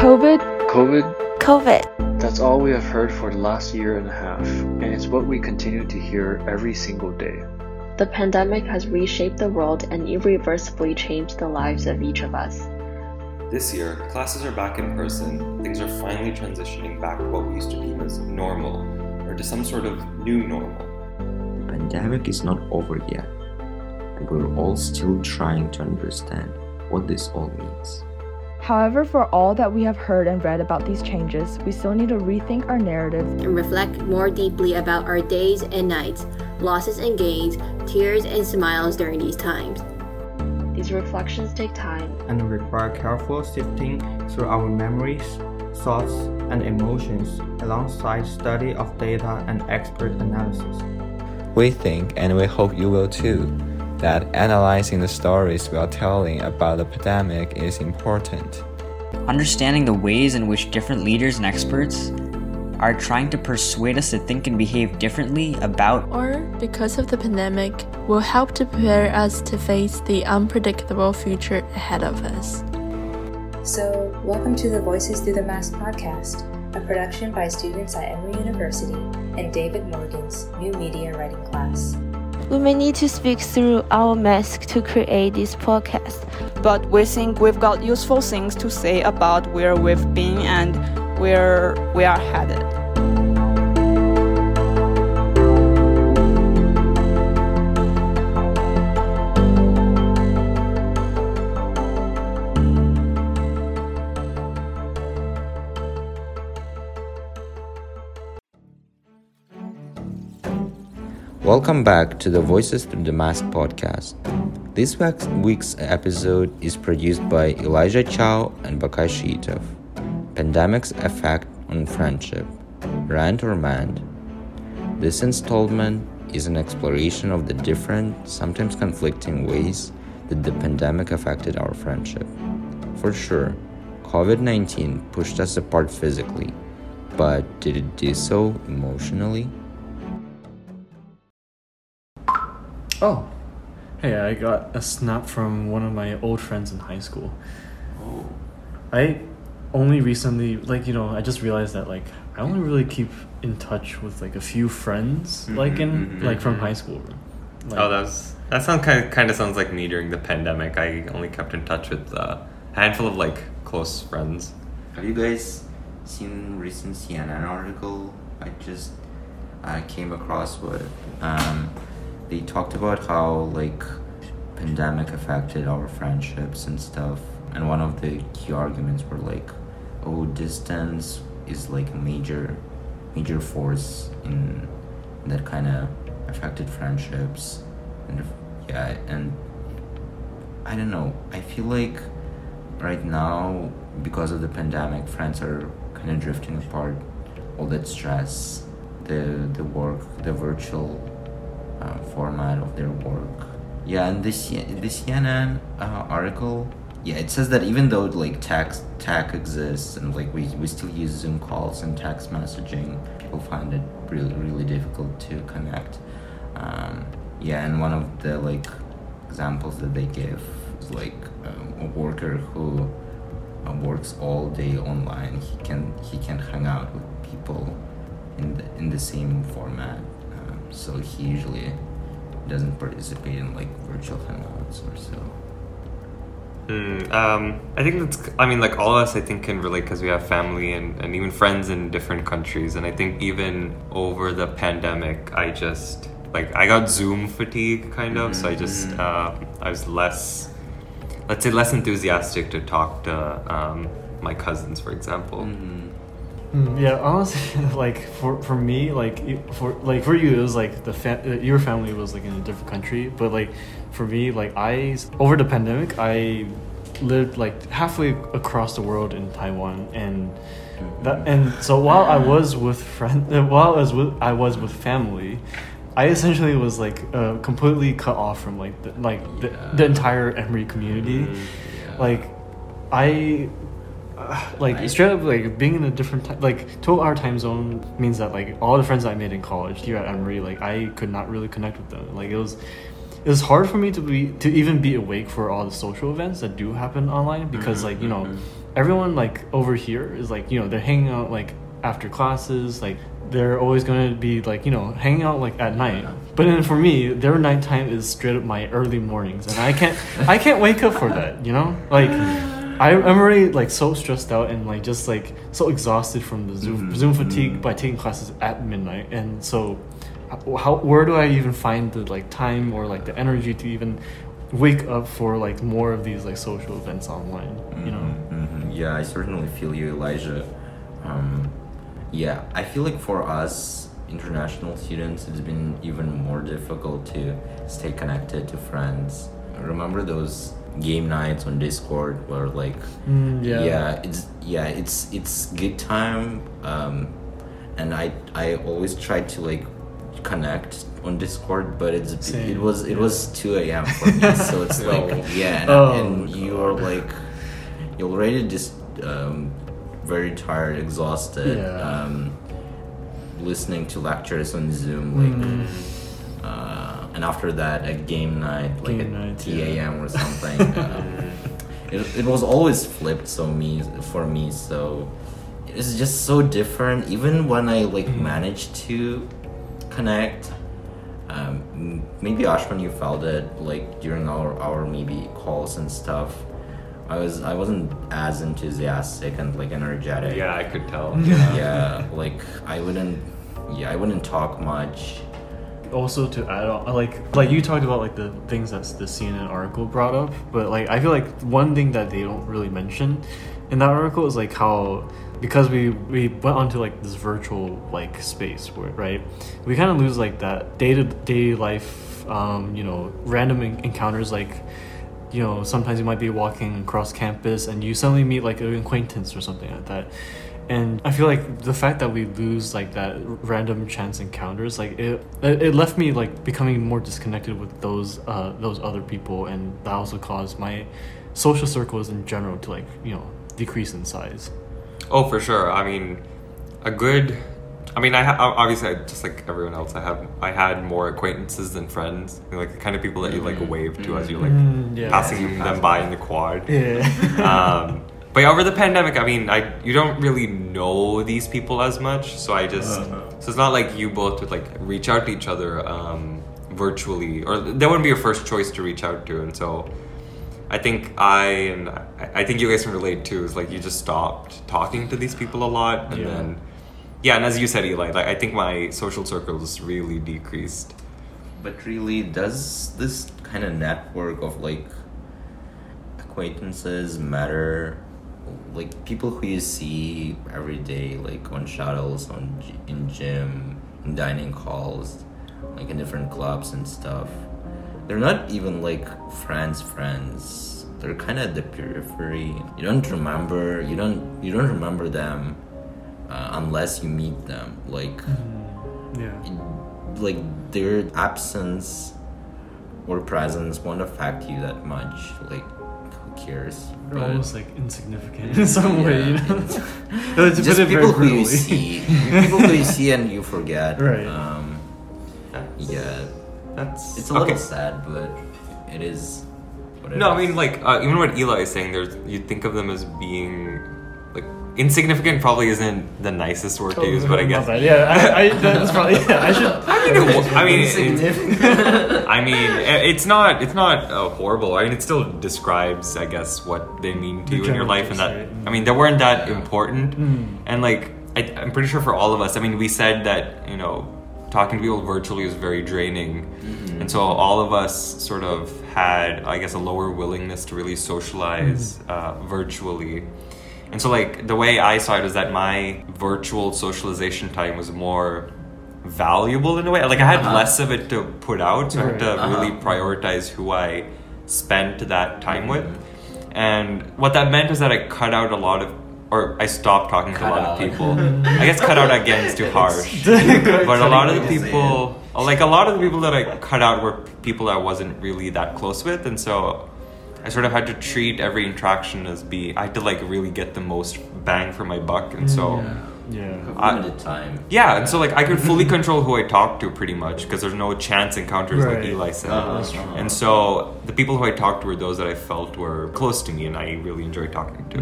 COVID. COVID. COVID. That's all we have heard for the last year and a half, and it's what we continue to hear every single day. The pandemic has reshaped the world and irreversibly changed the lives of each of us. This year, classes are back in person, things are finally transitioning back to what we used to deem as normal, or to some sort of new normal. The pandemic is not over yet, and we're all still trying to understand what this all means. However, for all that we have heard and read about these changes, we still need to rethink our narrative and reflect more deeply about our days and nights, losses and gains, tears and smiles during these times. These reflections take time and require careful sifting through our memories, thoughts, and emotions alongside study of data and expert analysis. We think, and we hope you will too, that analyzing the stories we are telling about the pandemic is important. Understanding the ways in which different leaders and experts are trying to persuade us to think and behave differently about or because of the pandemic will help to prepare us to face the unpredictable future ahead of us. So, welcome to the Voices Through the Mask podcast, a production by students at Emory University and David Morgan's new media writing class. We may need to speak through our mask to create this podcast. But we think we've got useful things to say about where we've been and where we are headed. Welcome back to the Voices Through the Mask podcast. This week's episode is produced by Elijah Chow and Bakai Shitov. Pandemic's Effect on Friendship, Rend or Mend. This installment is an exploration of the different, sometimes conflicting ways that the pandemic affected our friendship. For sure, COVID 19 pushed us apart physically, but did it do so emotionally? Oh, hey, I got a snap from one of my old friends in high school. Oh. I only recently, like, you know, I just realized that, like, I only really keep in touch with, like, a few friends, mm-hmm, like, in, mm-hmm, like, from high school. Like, oh, that's, that sounds kind of, kind of sounds like me during the pandemic. I only kept in touch with a handful of, like, close friends. Have you guys seen recent CNN article I just uh, came across with? Um, they talked about how like pandemic affected our friendships and stuff and one of the key arguments were like oh distance is like a major major force in that kind of affected friendships and yeah and i don't know i feel like right now because of the pandemic friends are kind of drifting apart all that stress the the work the virtual uh, format of their work. Yeah, and this the CNN uh, article, yeah, it says that even though like text tech exists and like we, we still use Zoom calls and text messaging, people find it really really difficult to connect. Um, yeah, and one of the like examples that they give is like um, a worker who uh, works all day online. He can he can hang out with people in the in the same format so he usually doesn't participate in like virtual hangouts or so. Mm, um, I think that's. I mean, like all of us, I think can relate because we have family and, and even friends in different countries. And I think even over the pandemic, I just like I got Zoom fatigue, kind of. Mm-hmm. So I just mm-hmm. uh, I was less, let's say, less enthusiastic to talk to um, my cousins, for example. Mm-hmm. Mm, yeah, honestly, like for for me, like for like for you, it was like the fa- uh, your family was like in a different country, but like for me, like I over the pandemic, I lived like halfway across the world in Taiwan, and that and so while I was with friend, while I was with I was with family, I essentially was like uh, completely cut off from like the, like the, the entire Emory community, mm, yeah. like I like right. straight up like being in a different time like 12 hour time zone means that like all the friends i made in college here at emory like i could not really connect with them. Like it was it was hard for me to be to even be awake for all the social events that do happen online because like you know mm-hmm, mm-hmm. everyone like over here is like you know they're hanging out like after classes like they're always going to be like you know hanging out like at night. But then for me their nighttime is straight up my early mornings and i can't i can't wake up for that you know? Like I, i'm already like so stressed out and like just like so exhausted from the zoom zoom fatigue by taking classes at midnight and so how where do i even find the like time or like the energy to even wake up for like more of these like social events online you know Mhm. Yeah, I certainly feel you, Elijah. Um, yeah, I feel like for us international students, it's been even more difficult to stay connected to friends. Remember those game nights on Discord where like Mm, yeah. yeah, it's yeah, it's it's good time. Um, and I I always try to like connect on Discord, but it's it was it yeah. was two a.m. for me, so it's like yeah, and, Oh, and you're like you're already just um, very tired, exhausted. Yeah. Um, listening to lectures on Zoom, like, Mm. uh, and after that, a game night, like Game at night, 3 yeah. a.m. or something. um, it, it was always flipped so me for me so it's just so different even when i like Mm-hmm. managed to connect um, maybe ashwin you felt it like during our our maybe calls and stuff i was i wasn't as enthusiastic and like energetic Yeah, I could tell. yeah like i wouldn't yeah i wouldn't talk much also to add on like like you talked about like the things that the CNN article brought up but like I feel like one thing that they don't really mention in that article is like how because we we went onto like this virtual like space where right? We kind of lose like that day to day life um you know random en- encounters like you know sometimes you might be walking across campus and you suddenly meet like an acquaintance or something like that and i feel like the fact that we lose like that random chance encounters like it it it left me like becoming more disconnected with those uh those other people and that also caused my social circles in general to like you know decrease in size Oh, for sure. I mean, a good. I mean, I ha- obviously I, just like everyone else. I have I had more acquaintances than friends. Like the kind of people that you like wave to as you're like Mm, yeah. passing As you them by by. in the quad. Yeah. um, but yeah, over the pandemic, I mean, I you don't really know these people as much, so I just Uh-huh. so it's not like you both would like reach out to each other um, virtually, or that wouldn't be your first choice to reach out to, and so. I think I and I I think you guys can relate too. Is like you just stopped talking to these people a lot, and Yeah. then yeah, and as you said, Eli, like I think my social circles really decreased. But really, does this kind of network of like acquaintances matter? Like people who you see every day, like on shuttles, on in gym, in dining halls, like in different clubs and stuff. They're not even like friends, friends. They're kind of the periphery. You don't remember. You don't. You don't remember them uh, unless you meet them. Like yeah like their absence or presence won't affect you that much. Like, who cares? they're But- almost like insignificant in some way you know it's- just put it very people who you see, people who you see and you forget. Right. Um, yeah, That's it's a little sad, but it is. What it No, I mean like uh, even what Eli is saying. There's you think of them as being like insignificant. Probably isn't the nicest word to use, but I guess bad. yeah I, I that's probably yeah I should I mean, it, I mean, it- I mean, it's not, it's not uh, horrible. I mean, it still describes, I guess, what they mean to The you in your life, and that, right? I mean, they weren't that important, Mm. and like, I, I'm pretty sure for all of us, I mean, we said that, you know, talking to people virtually is very draining, Mm-hmm. and so all of us sort of had, I guess, a lower willingness to really socialize Mm-hmm. uh, virtually. And so, like, the way I saw it is that my virtual socialization time was more valuable in a way. Like, I had Uh-huh. less of it to put out, so I had to really Uh-huh. prioritize who I spent that time with. And what that meant is that I cut out a lot of, or I stopped talking to a lot out. of people. I guess cut out again is too harsh. But a lot of the cutting way to say people, like a lot of the people that I cut out were people I wasn't really that close with, and so I sort of had to treat every interaction as be. I had to like really get the most bang for my buck, and so. yeah I- limited time. Yeah, and so like I could fully control who I talk to pretty much because there's no chance encounters Right. like Eli said. Uh-huh, That's true. And so the people who I talked to were those that I felt were close to me and I really enjoyed talking to.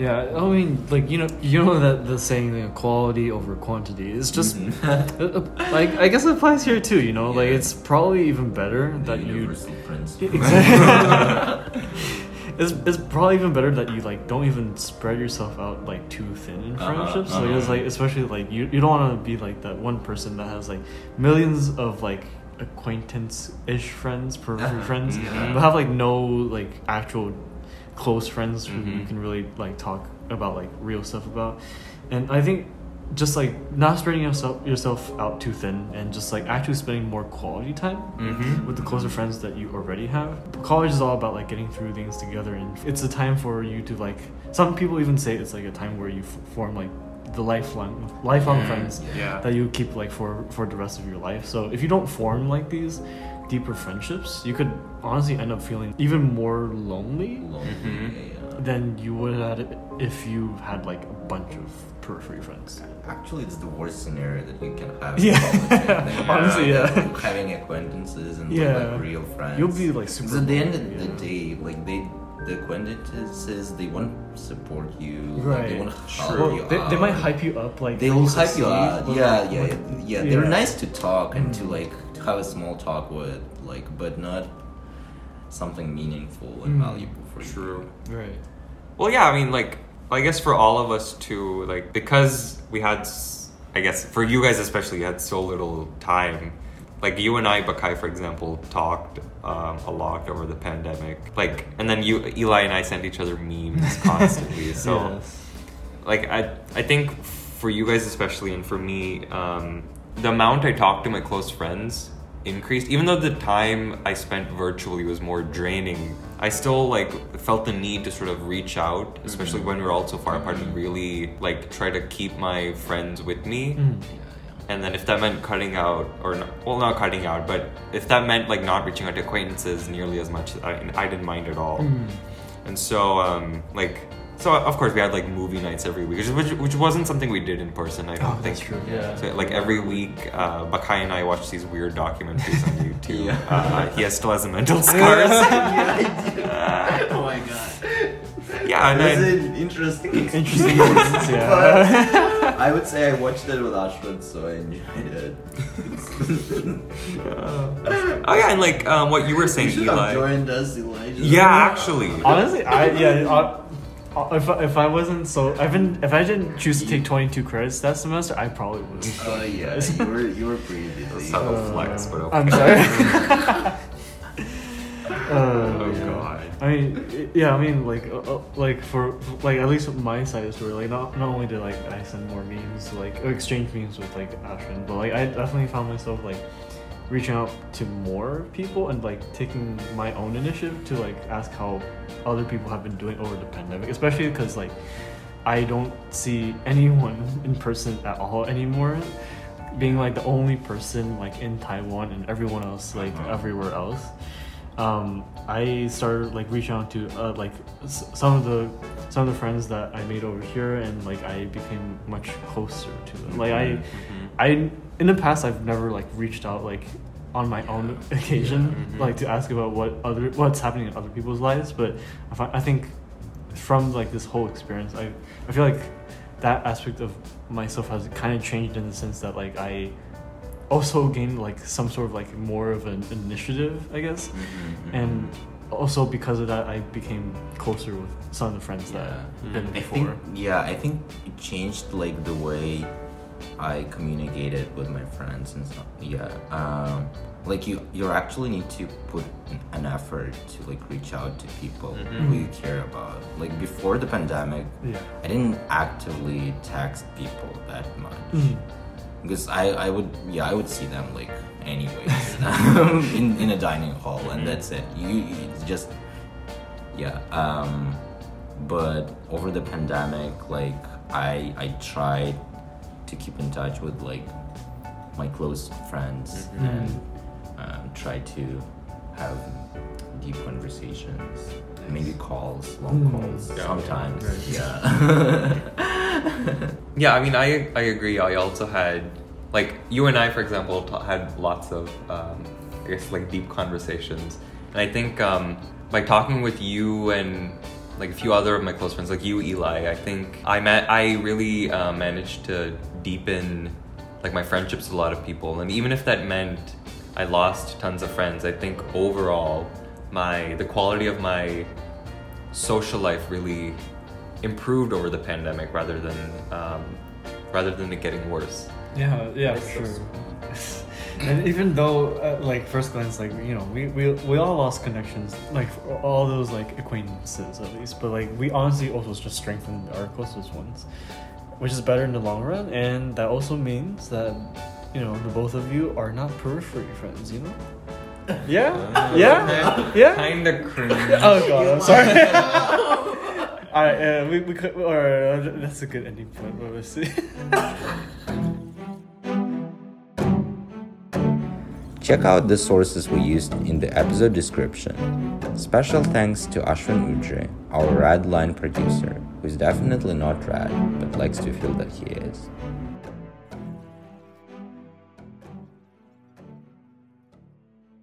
Yeah, I mean, like you know, you know that the saying you know, "quality over quantity" is just Mm-hmm. uh, like I guess it applies here too. You know, like it's probably even better that you. Exactly. it's, it's probably even better that you like don't even spread yourself out like too thin in Uh-huh, friendships. Like it's uh-huh. like especially like you you don't want to be like that one person that has like millions of like acquaintance ish friends, periphery Uh-huh, friends, mhm. but have like no like actual close friends who Mm-hmm. you can really like talk about like real stuff about. And I think just like not spreading yourself yourself out too thin and just like actually spending more quality time Mhm. with the closer friends that you already have. College is all about like getting through things together and it's a time for you to like some people even say it's like a time where you f- form like the lifelong lifelong Mm, friends yeah. that you keep like for for the rest of your life. So if you don't form like these deeper friendships, you could honestly end up feeling even more lonely Mm-hmm. than you would have if you had like a bunch of periphery friends. Actually, it's the worst scenario that you can have. Yeah. in college, Honestly, yeah. Like, Having acquaintances and Yeah. like real friends. You'll be, like, Because super at the end of lonely, the day, like they, the acquaintances, they won't support you. Like, Right. they won't help Well, you they, they might hype you up like they'll hype you up Yeah, like, yeah, what- yeah, yeah. They're nice to talk and to like to have a small talk with, like, but not something meaningful and Mm. valuable for you. True. Right. Well, yeah, I mean, like, I guess for all of us too, like, because we had, I guess, for you guys especially, you had so little time. Like, you and I, Bakai, for example, talked um, a lot over the pandemic. Like, and then you, Eli and I sent each other memes constantly. So, Yes. like, I, I think for you guys especially, and for me, um, the amount I talked to my close friends increased. Even though the time i spent virtually was more draining i still like felt the need to sort of reach out especially when we were all so far apart and really like try to keep my friends with me. Mm. and then if that meant cutting out or not, well not cutting out but if that meant like not reaching out to acquaintances nearly as much i, I didn't mind at all. Mm. and so um like so of course we had like movie nights every week which, which, which wasn't something we did in person i don't Oh, think that's true, yeah. so like every week uh bakai and i watch these weird documentaries on youtube Yeah. uh, he has still has the mental scars oh my god. yeah and It was then an interesting Interesting experience, experience, yeah. but I would say I watched it with Ashwin, so I enjoyed it. oh yeah and like um, what you were saying You should have eli joined us, Elijah. yeah actually Honestly, I yeah. Uh, uh, if, I- if I wasn't so I've been if I didn't choose to take 22 credits that semester I probably would have Oh yeah, you were you were pretty busy. subtle flex but okay. I'm sorry Uh, oh yeah. god I mean, yeah, I mean, like, uh, uh, like for like at least my side of the story, like not not only did like I send more memes, like or exchange memes with like Ashwin, but like I definitely found myself like reaching out to more people and like taking my own initiative to like ask how other people have been doing over the pandemic, especially because like I don't see anyone in person at all anymore. Being like the only person like in Taiwan and everyone else like everywhere else um, I started like reaching out to uh, like s- some of the some of the friends that I made over here, and like I became much closer to them. Like I, I in the past I've never like reached out like on my own occasion, like to ask about what other what's happening in other people's lives. But I, fi- I think from like this whole experience, I I feel like that aspect of myself has kind of changed in the sense that like I also gained like some sort of like more of an initiative, I guess. Mm-hmm, And also because of that, I became closer with some of the friends that I've been I before. think yeah, I think it changed like the way I communicated with my friends and stuff. Yeah, um, like you you actually need to put an- effort to like reach out to people who you care about. Like before the pandemic, Yeah. I didn't actively text people that much. Mhm. Because I, I would yeah I would see them like anyways in, in a dining hall and that's it you you- it's just yeah um but over the pandemic like I I tried to keep in touch with like my close friends Mhm. and um, try to have deep conversations maybe calls long Mm. calls Yeah. sometimes Right. yeah Yeah, I mean, I I agree. I also had like you and I, for example, t- had lots of um, I guess like deep conversations, and I think um, by talking with you and like a few other of my close friends, like you, Eli, I think I met, I really uh, managed to deepen like my friendships with a lot of people, and even if that meant I lost tons of friends, I think overall my the quality of my social life really improved over the pandemic rather than um, rather than it getting worse. Yeah, yeah, for sure. and even though, uh, like first glance, like you know, we, we we all lost connections, like all those like acquaintances at least. But like we honestly also just strengthened our closest ones, which is better in the long run. And that also means that you know the both of you are not periphery friends. You know. Yeah, Uh, yeah, yeah. Kinda cringe. Oh god, I'm sorry. Alright, uh, we, we could, or uh, that's a good ending point. But we'll see. Check out the sources we used in the episode description. Special thanks to Ashwin Ujre, our Red Line producer, is definitely not red, but likes to feel that he is.